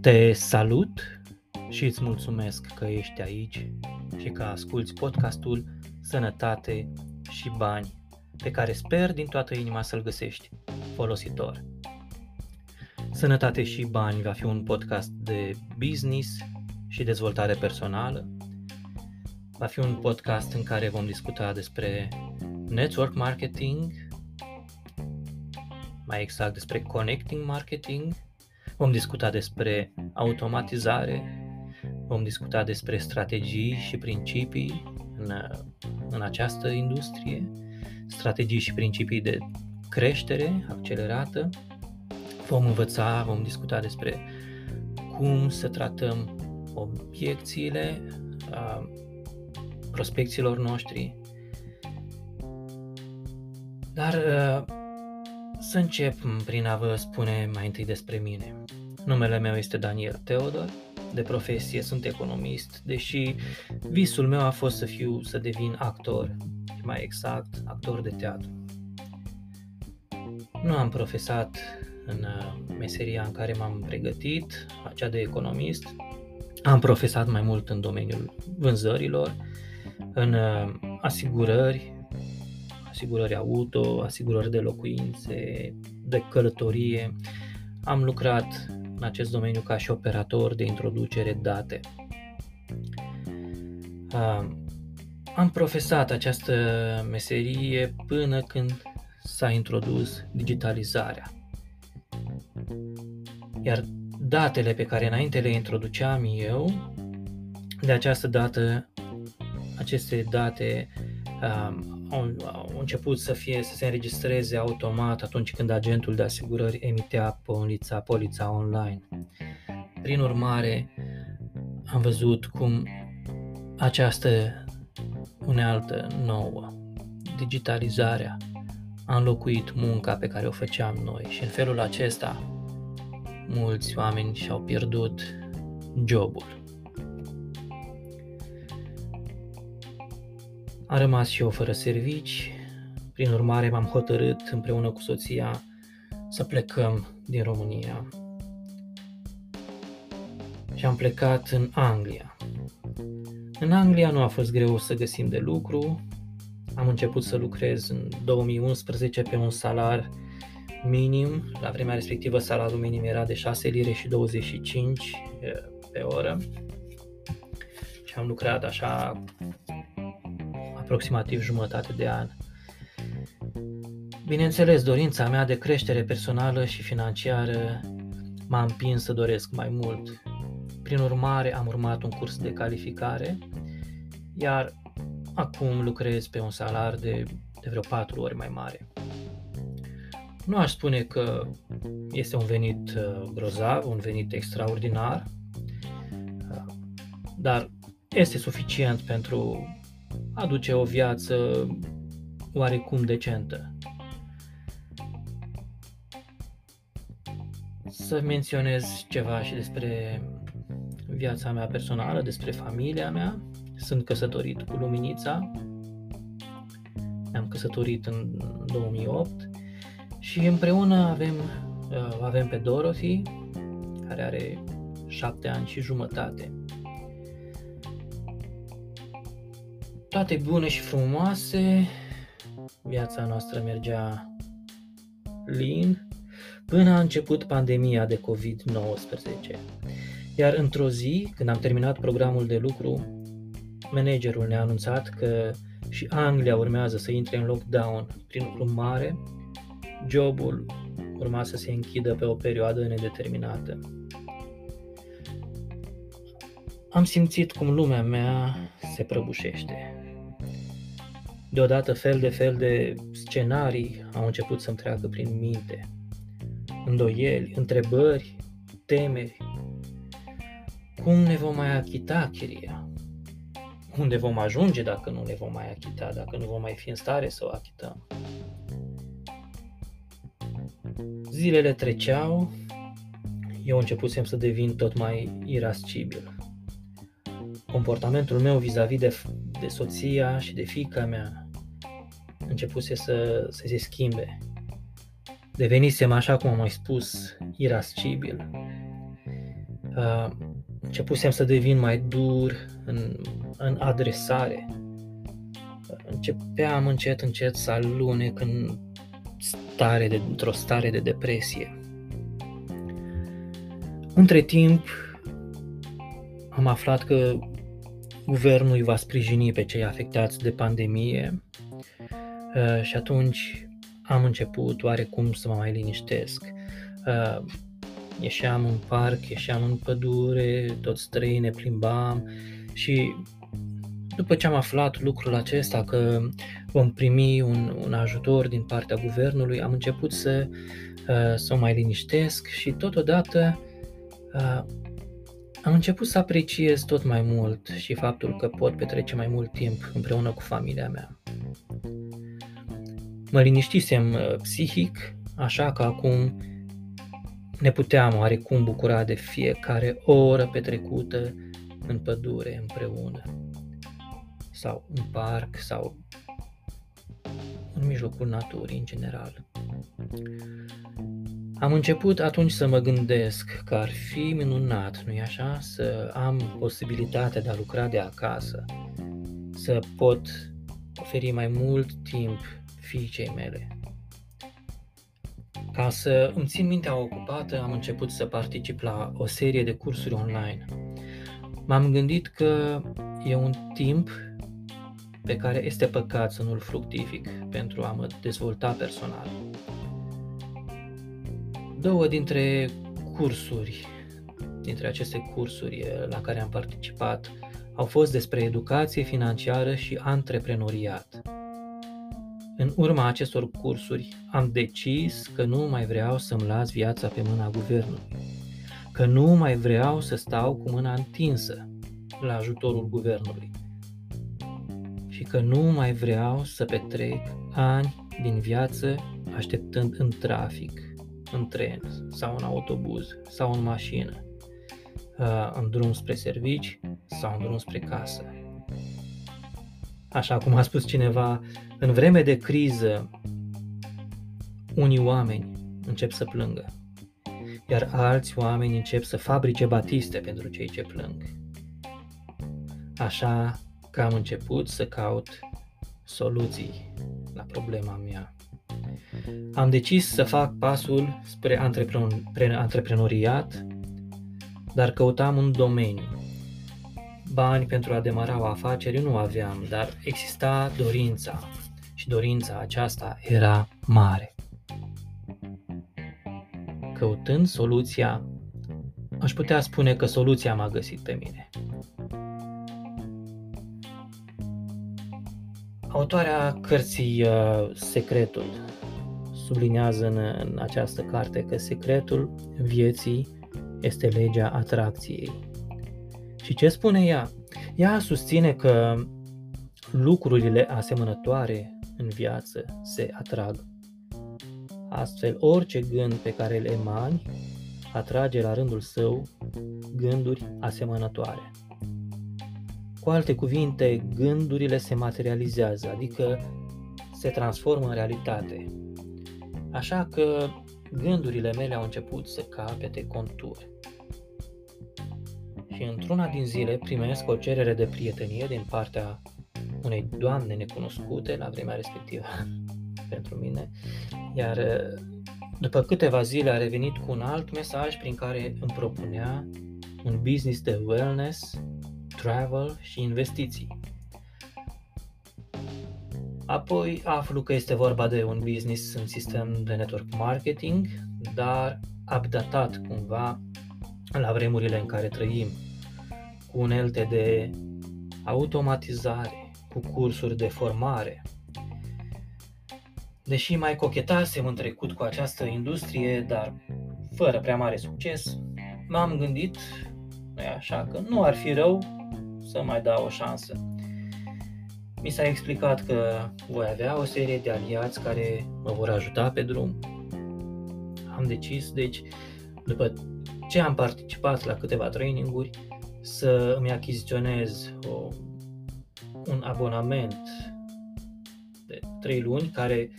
Te salut și îți mulțumesc că ești aici și că asculți podcastul Sănătate și Bani, pe care sper din toată inima să-l găsești folositor. Sănătate și Bani va fi un podcast de business și dezvoltare personală. Va fi un podcast în care vom discuta despre network marketing, mai exact despre connecting marketing, Vom discuta despre automatizare, vom discuta despre strategii și principii în, în această industrie, strategii și principii de creștere accelerată. Vom învăța, vom discuta despre cum să tratăm obiecțiile a prospecțiilor noștri. Dar să încep prin a vă spune mai întâi despre mine. Numele meu este Daniel Teodor, de profesie sunt economist, deși visul meu a fost să fiu, să devin actor, mai exact, actor de teatru. Nu am profesat în uh, meseria în care m-am pregătit, acea de economist. Am profesat mai mult în domeniul vânzărilor, în uh, asigurări, asigurări auto, asigurări de locuințe, de călătorie. Am lucrat în acest domeniu ca și operator de introducere date. Am profesat această meserie până când s-a introdus digitalizarea. Iar datele pe care înainte le introduceam eu, de această dată, aceste date au, au început să fie să se înregistreze automat atunci când agentul de asigurări emitea polița, polița online. Prin urmare, am văzut cum această unealtă nouă, digitalizarea, a înlocuit munca pe care o făceam noi și în felul acesta mulți oameni și-au pierdut jobul. Am rămas și eu fără servici, prin urmare m-am hotărât împreună cu soția să plecăm din România. Și am plecat în Anglia. În Anglia nu a fost greu să găsim de lucru. Am început să lucrez în 2011 pe un salar minim. La vremea respectivă salarul minim era de 6 lire și 25 eh, pe oră. Și am lucrat așa aproximativ jumătate de an. Bineînțeles, dorința mea de creștere personală și financiară m-a împins să doresc mai mult. Prin urmare, am urmat un curs de calificare, iar acum lucrez pe un salar de, de vreo patru ori mai mare. Nu aș spune că este un venit uh, grozav, un venit extraordinar, uh, dar este suficient pentru aduce o viață oarecum decentă. Să menționez ceva și despre viața mea personală, despre familia mea. Sunt căsătorit cu Luminița. Ne-am căsătorit în 2008 și împreună avem, uh, avem pe Dorothy, care are șapte ani și jumătate. Toate bune și frumoase, viața noastră mergea lin, până a început pandemia de COVID-19. Iar într-o zi, când am terminat programul de lucru, managerul ne-a anunțat că și Anglia urmează să intre în lockdown. Prin urmare, jobul urma să se închidă pe o perioadă nedeterminată. Am simțit cum lumea mea se prăbușește. Deodată fel de fel de scenarii au început să-mi treacă prin minte. Îndoieli, întrebări, temeri. Cum ne vom mai achita chiria? Unde vom ajunge dacă nu ne vom mai achita, dacă nu vom mai fi în stare să o achităm? Zilele treceau, eu începusem să devin tot mai irascibil. Comportamentul meu vis-a-vis de, de soția și de fica mea începuse să, să se schimbe. Devenisem, așa cum am mai spus, irascibil. uh, începusem să devin mai dur în, în adresare. Începeam încet, încet să alunec în stare de, într-o stare de depresie. Între timp, am aflat că guvernul îi va sprijini pe cei afectați de pandemie uh, și atunci am început oarecum să mă mai liniștesc. Uh, ieșeam în parc, ieșeam în pădure, toți străini ne plimbam și după ce am aflat lucrul acesta că vom primi un, un ajutor din partea guvernului, am început să, uh, să o mai liniștesc și totodată uh, am început să apreciez tot mai mult și faptul că pot petrece mai mult timp împreună cu familia mea. Mă liniștisem uh, psihic, așa că acum ne puteam oarecum bucura de fiecare oră petrecută în pădure împreună, sau în parc, sau în mijlocul naturii în general. Am început atunci să mă gândesc că ar fi minunat, nu-i așa, să am posibilitatea de a lucra de acasă, să pot oferi mai mult timp fiicei mele. Ca să îmi țin mintea ocupată, am început să particip la o serie de cursuri online. M-am gândit că e un timp pe care este păcat să nu-l fructific pentru a mă dezvolta personal. Două dintre cursuri, dintre aceste cursuri la care am participat, au fost despre educație financiară și antreprenoriat. În urma acestor cursuri am decis că nu mai vreau să-mi las viața pe mâna guvernului, că nu mai vreau să stau cu mâna întinsă la ajutorul guvernului și că nu mai vreau să petrec ani din viață așteptând în trafic, în tren sau în autobuz sau în mașină, uh, în drum spre servici sau în drum spre casă. Așa cum a spus cineva, în vreme de criză, unii oameni încep să plângă, iar alți oameni încep să fabrice batiste pentru cei ce plâng. Așa că am început să caut soluții la problema mea. Am decis să fac pasul spre antreprenoriat, dar căutam un domeniu Bani pentru a demara o afacere nu aveam, dar exista dorința și dorința aceasta era mare. Căutând soluția, aș putea spune că soluția m-a găsit pe mine. Autoarea cărții uh, Secretul sublinează în, în această carte că secretul vieții este legea atracției. Și ce spune ea? Ea susține că lucrurile asemănătoare în viață se atrag. Astfel, orice gând pe care îl emani atrage la rândul său gânduri asemănătoare. Cu alte cuvinte, gândurile se materializează, adică se transformă în realitate. Așa că gândurile mele au început să capete conturi și într-una din zile primesc o cerere de prietenie din partea unei doamne necunoscute la vremea respectivă pentru mine, iar după câteva zile a revenit cu un alt mesaj prin care îmi propunea un business de wellness, travel și investiții. Apoi aflu că este vorba de un business în sistem de network marketing, dar updatat cumva la vremurile în care trăim, cu unelte de automatizare, cu cursuri de formare. Deși mai cochetasem în trecut cu această industrie, dar fără prea mare succes, m-am gândit, nu așa, că nu ar fi rău să mai dau o șansă. Mi s-a explicat că voi avea o serie de aliați care mă vor ajuta pe drum. Am decis, deci, după ce am participat la câteva traininguri, să îmi achiziționez o, un abonament de 3 luni care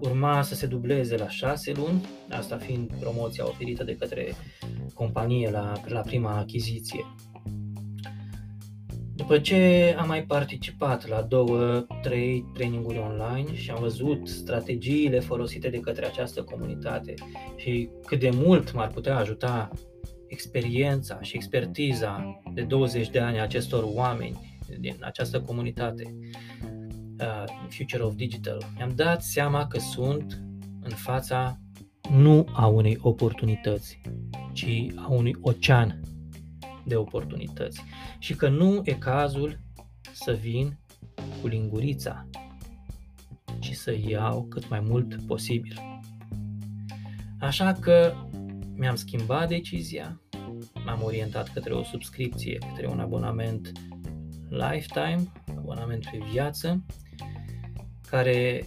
urma să se dubleze la 6 luni, asta fiind promoția oferită de către companie la, la prima achiziție. După ce am mai participat la două, trei traininguri online și am văzut strategiile folosite de către această comunitate și cât de mult m-ar putea ajuta experiența și expertiza de 20 de ani a acestor oameni din această comunitate, uh, Future of Digital, mi-am dat seama că sunt în fața nu a unei oportunități, ci a unui ocean de oportunități și că nu e cazul să vin cu lingurița, ci să iau cât mai mult posibil. Așa că mi-am schimbat decizia, m-am orientat către o subscripție, către un abonament lifetime, abonament pe viață, care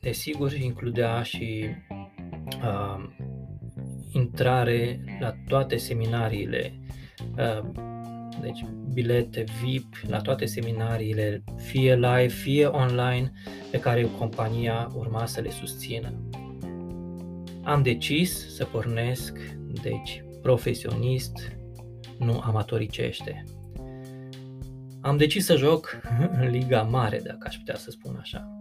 desigur includea și uh, intrare la toate seminariile Ehm, deci bilete VIP la toate seminariile, fie live, fie online, pe care compania urma să le susțină. Am decis să pornesc, deci, profesionist, nu amatoricește. Am decis să joc în Liga Mare, dacă aș putea să spun așa.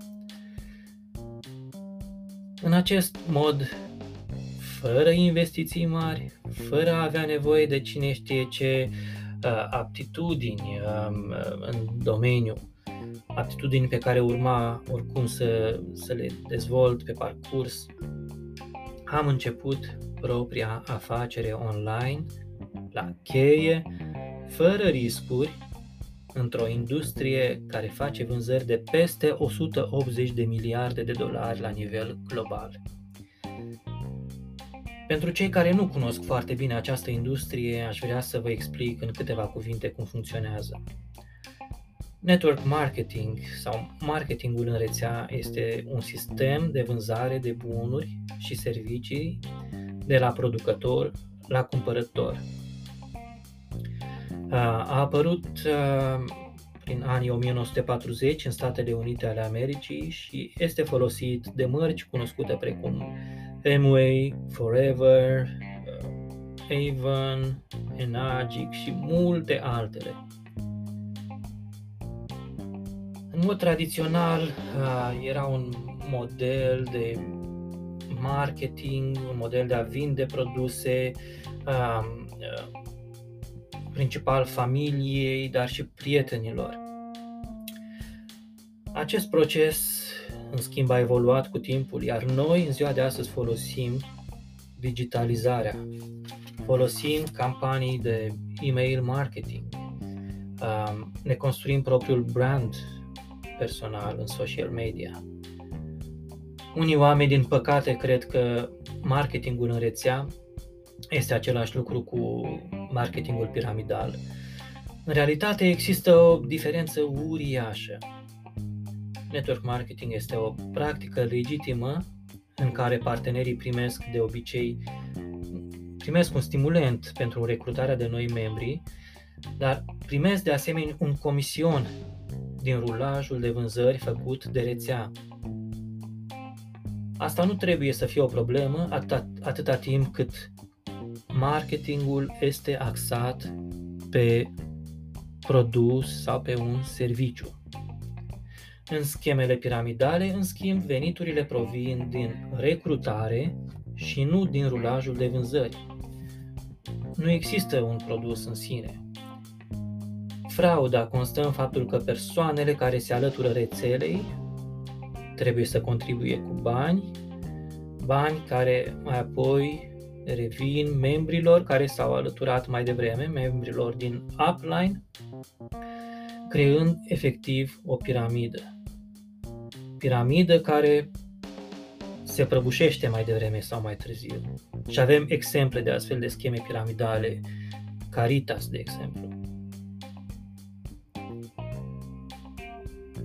În acest mod fără investiții mari, fără a avea nevoie de cine știe ce uh, aptitudini um, în domeniu, aptitudini pe care urma oricum să, să le dezvolt pe parcurs, am început propria afacere online la cheie, fără riscuri, într-o industrie care face vânzări de peste 180 de miliarde de dolari la nivel global. Pentru cei care nu cunosc foarte bine această industrie, aș vrea să vă explic în câteva cuvinte cum funcționează. Network marketing sau marketingul în rețea este un sistem de vânzare de bunuri și servicii de la producător la cumpărător. A apărut prin anii 1940 în Statele Unite ale Americii și este folosit de mărci cunoscute precum Amway, Forever, uh, Avon, Enagic și multe altele. În mod tradițional uh, era un model de marketing, un model de a vinde produse, um, uh, principal familiei, dar și prietenilor. Acest proces în schimb, a evoluat cu timpul, iar noi, în ziua de astăzi, folosim digitalizarea, folosim campanii de email marketing, um, ne construim propriul brand personal în social media. Unii oameni, din păcate, cred că marketingul în rețea este același lucru cu marketingul piramidal. În realitate există o diferență uriașă. Network marketing este o practică legitimă în care partenerii primesc de obicei primesc un stimulent pentru recrutarea de noi membri, dar primesc de asemenea un comision din rulajul de vânzări făcut de rețea. Asta nu trebuie să fie o problemă atâta, atâta timp cât marketingul este axat pe produs sau pe un serviciu. În schemele piramidale, în schimb, veniturile provin din recrutare și nu din rulajul de vânzări. Nu există un produs în sine. Frauda constă în faptul că persoanele care se alătură rețelei trebuie să contribuie cu bani, bani care mai apoi revin membrilor care s-au alăturat mai devreme, membrilor din upline, creând efectiv o piramidă piramidă care se prăbușește mai devreme sau mai târziu. Și avem exemple de astfel de scheme piramidale, Caritas, de exemplu.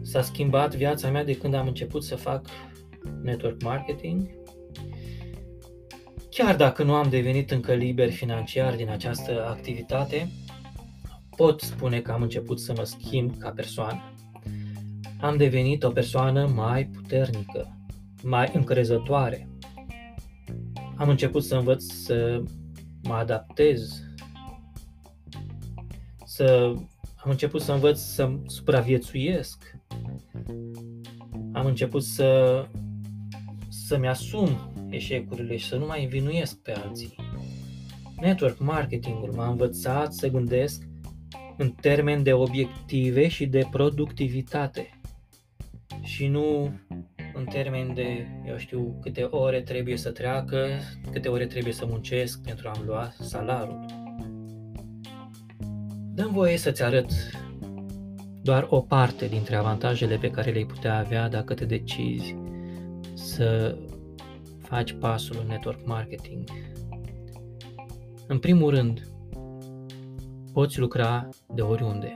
S-a schimbat viața mea de când am început să fac network marketing. Chiar dacă nu am devenit încă liber financiar din această activitate, pot spune că am început să mă schimb ca persoană am devenit o persoană mai puternică, mai încrezătoare. Am început să învăț să mă adaptez, să am început să învăț să supraviețuiesc. Am început să să-mi asum eșecurile și să nu mai învinuiesc pe alții. Network marketingul m-a învățat să gândesc în termen de obiective și de productivitate și nu în termen de, eu știu, câte ore trebuie să treacă, câte ore trebuie să muncesc pentru a-mi lua salarul. Dăm voie să-ți arăt doar o parte dintre avantajele pe care le-ai putea avea dacă te decizi să faci pasul în network marketing. În primul rând, poți lucra de oriunde.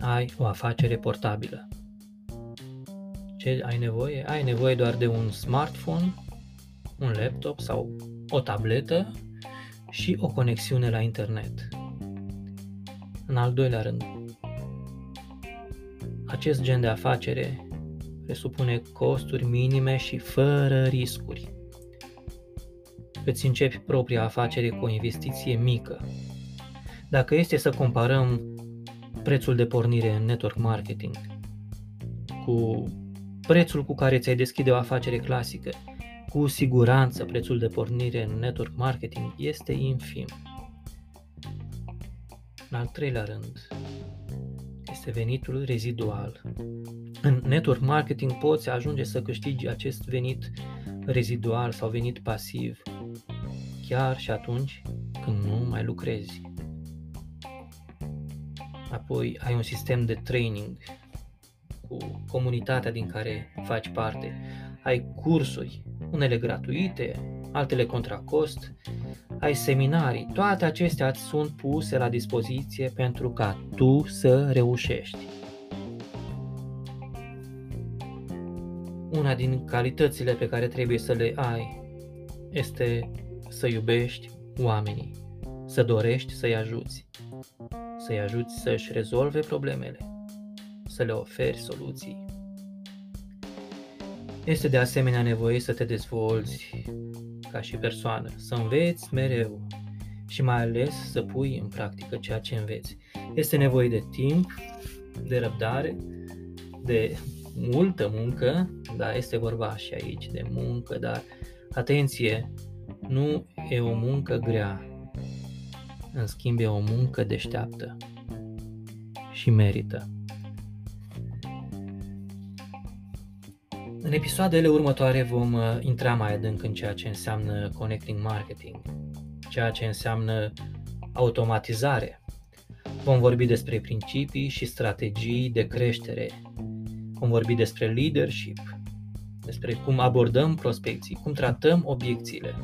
Ai o afacere portabilă. Ce ai nevoie? Ai nevoie doar de un smartphone, un laptop sau o tabletă și o conexiune la internet. În al doilea rând, acest gen de afacere presupune costuri minime și fără riscuri. Îți începi propria afacere cu o investiție mică. Dacă este să comparăm prețul de pornire în network marketing cu prețul cu care ți-ai deschide o afacere clasică, cu siguranță prețul de pornire în network marketing este infim. În al treilea rând, este venitul rezidual. În network marketing poți ajunge să câștigi acest venit rezidual sau venit pasiv chiar și atunci când nu mai lucrezi. Apoi ai un sistem de training cu comunitatea din care faci parte. Ai cursuri, unele gratuite, altele contra cost, ai seminarii, toate acestea îți sunt puse la dispoziție pentru ca tu să reușești. Una din calitățile pe care trebuie să le ai este să iubești oamenii, să dorești să-i ajuți, să-i ajuți să-și rezolve problemele, să le oferi soluții. Este de asemenea nevoie să te dezvolți ca și persoană, să înveți mereu și mai ales să pui în practică ceea ce înveți. Este nevoie de timp, de răbdare, de multă muncă, da, este vorba și aici de muncă, dar atenție, nu e o muncă grea, în schimb e o muncă deșteaptă și merită. Episoadele următoare vom uh, intra mai adânc în ceea ce înseamnă connecting marketing, ceea ce înseamnă automatizare. Vom vorbi despre principii și strategii de creștere. Vom vorbi despre leadership, despre cum abordăm prospecții, cum tratăm obiecțiile,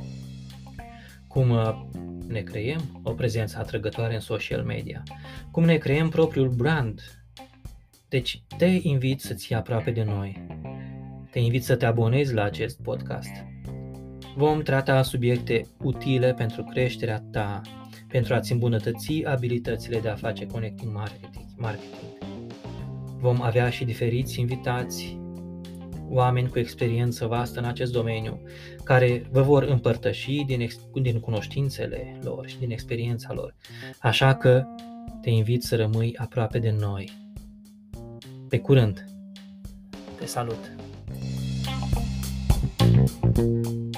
cum uh, ne creăm o prezență atrăgătoare în social media, cum ne creăm propriul brand. Deci te invit să ți aproape de noi, te invit să te abonezi la acest podcast. Vom trata subiecte utile pentru creșterea ta, pentru a-ți îmbunătăți abilitățile de a face connecting marketing. Vom avea și diferiți invitați, oameni cu experiență vastă în acest domeniu, care vă vor împărtăși din, ex- din cunoștințele lor și din experiența lor. Așa că te invit să rămâi aproape de noi. Pe curând! Te salut! Thank you.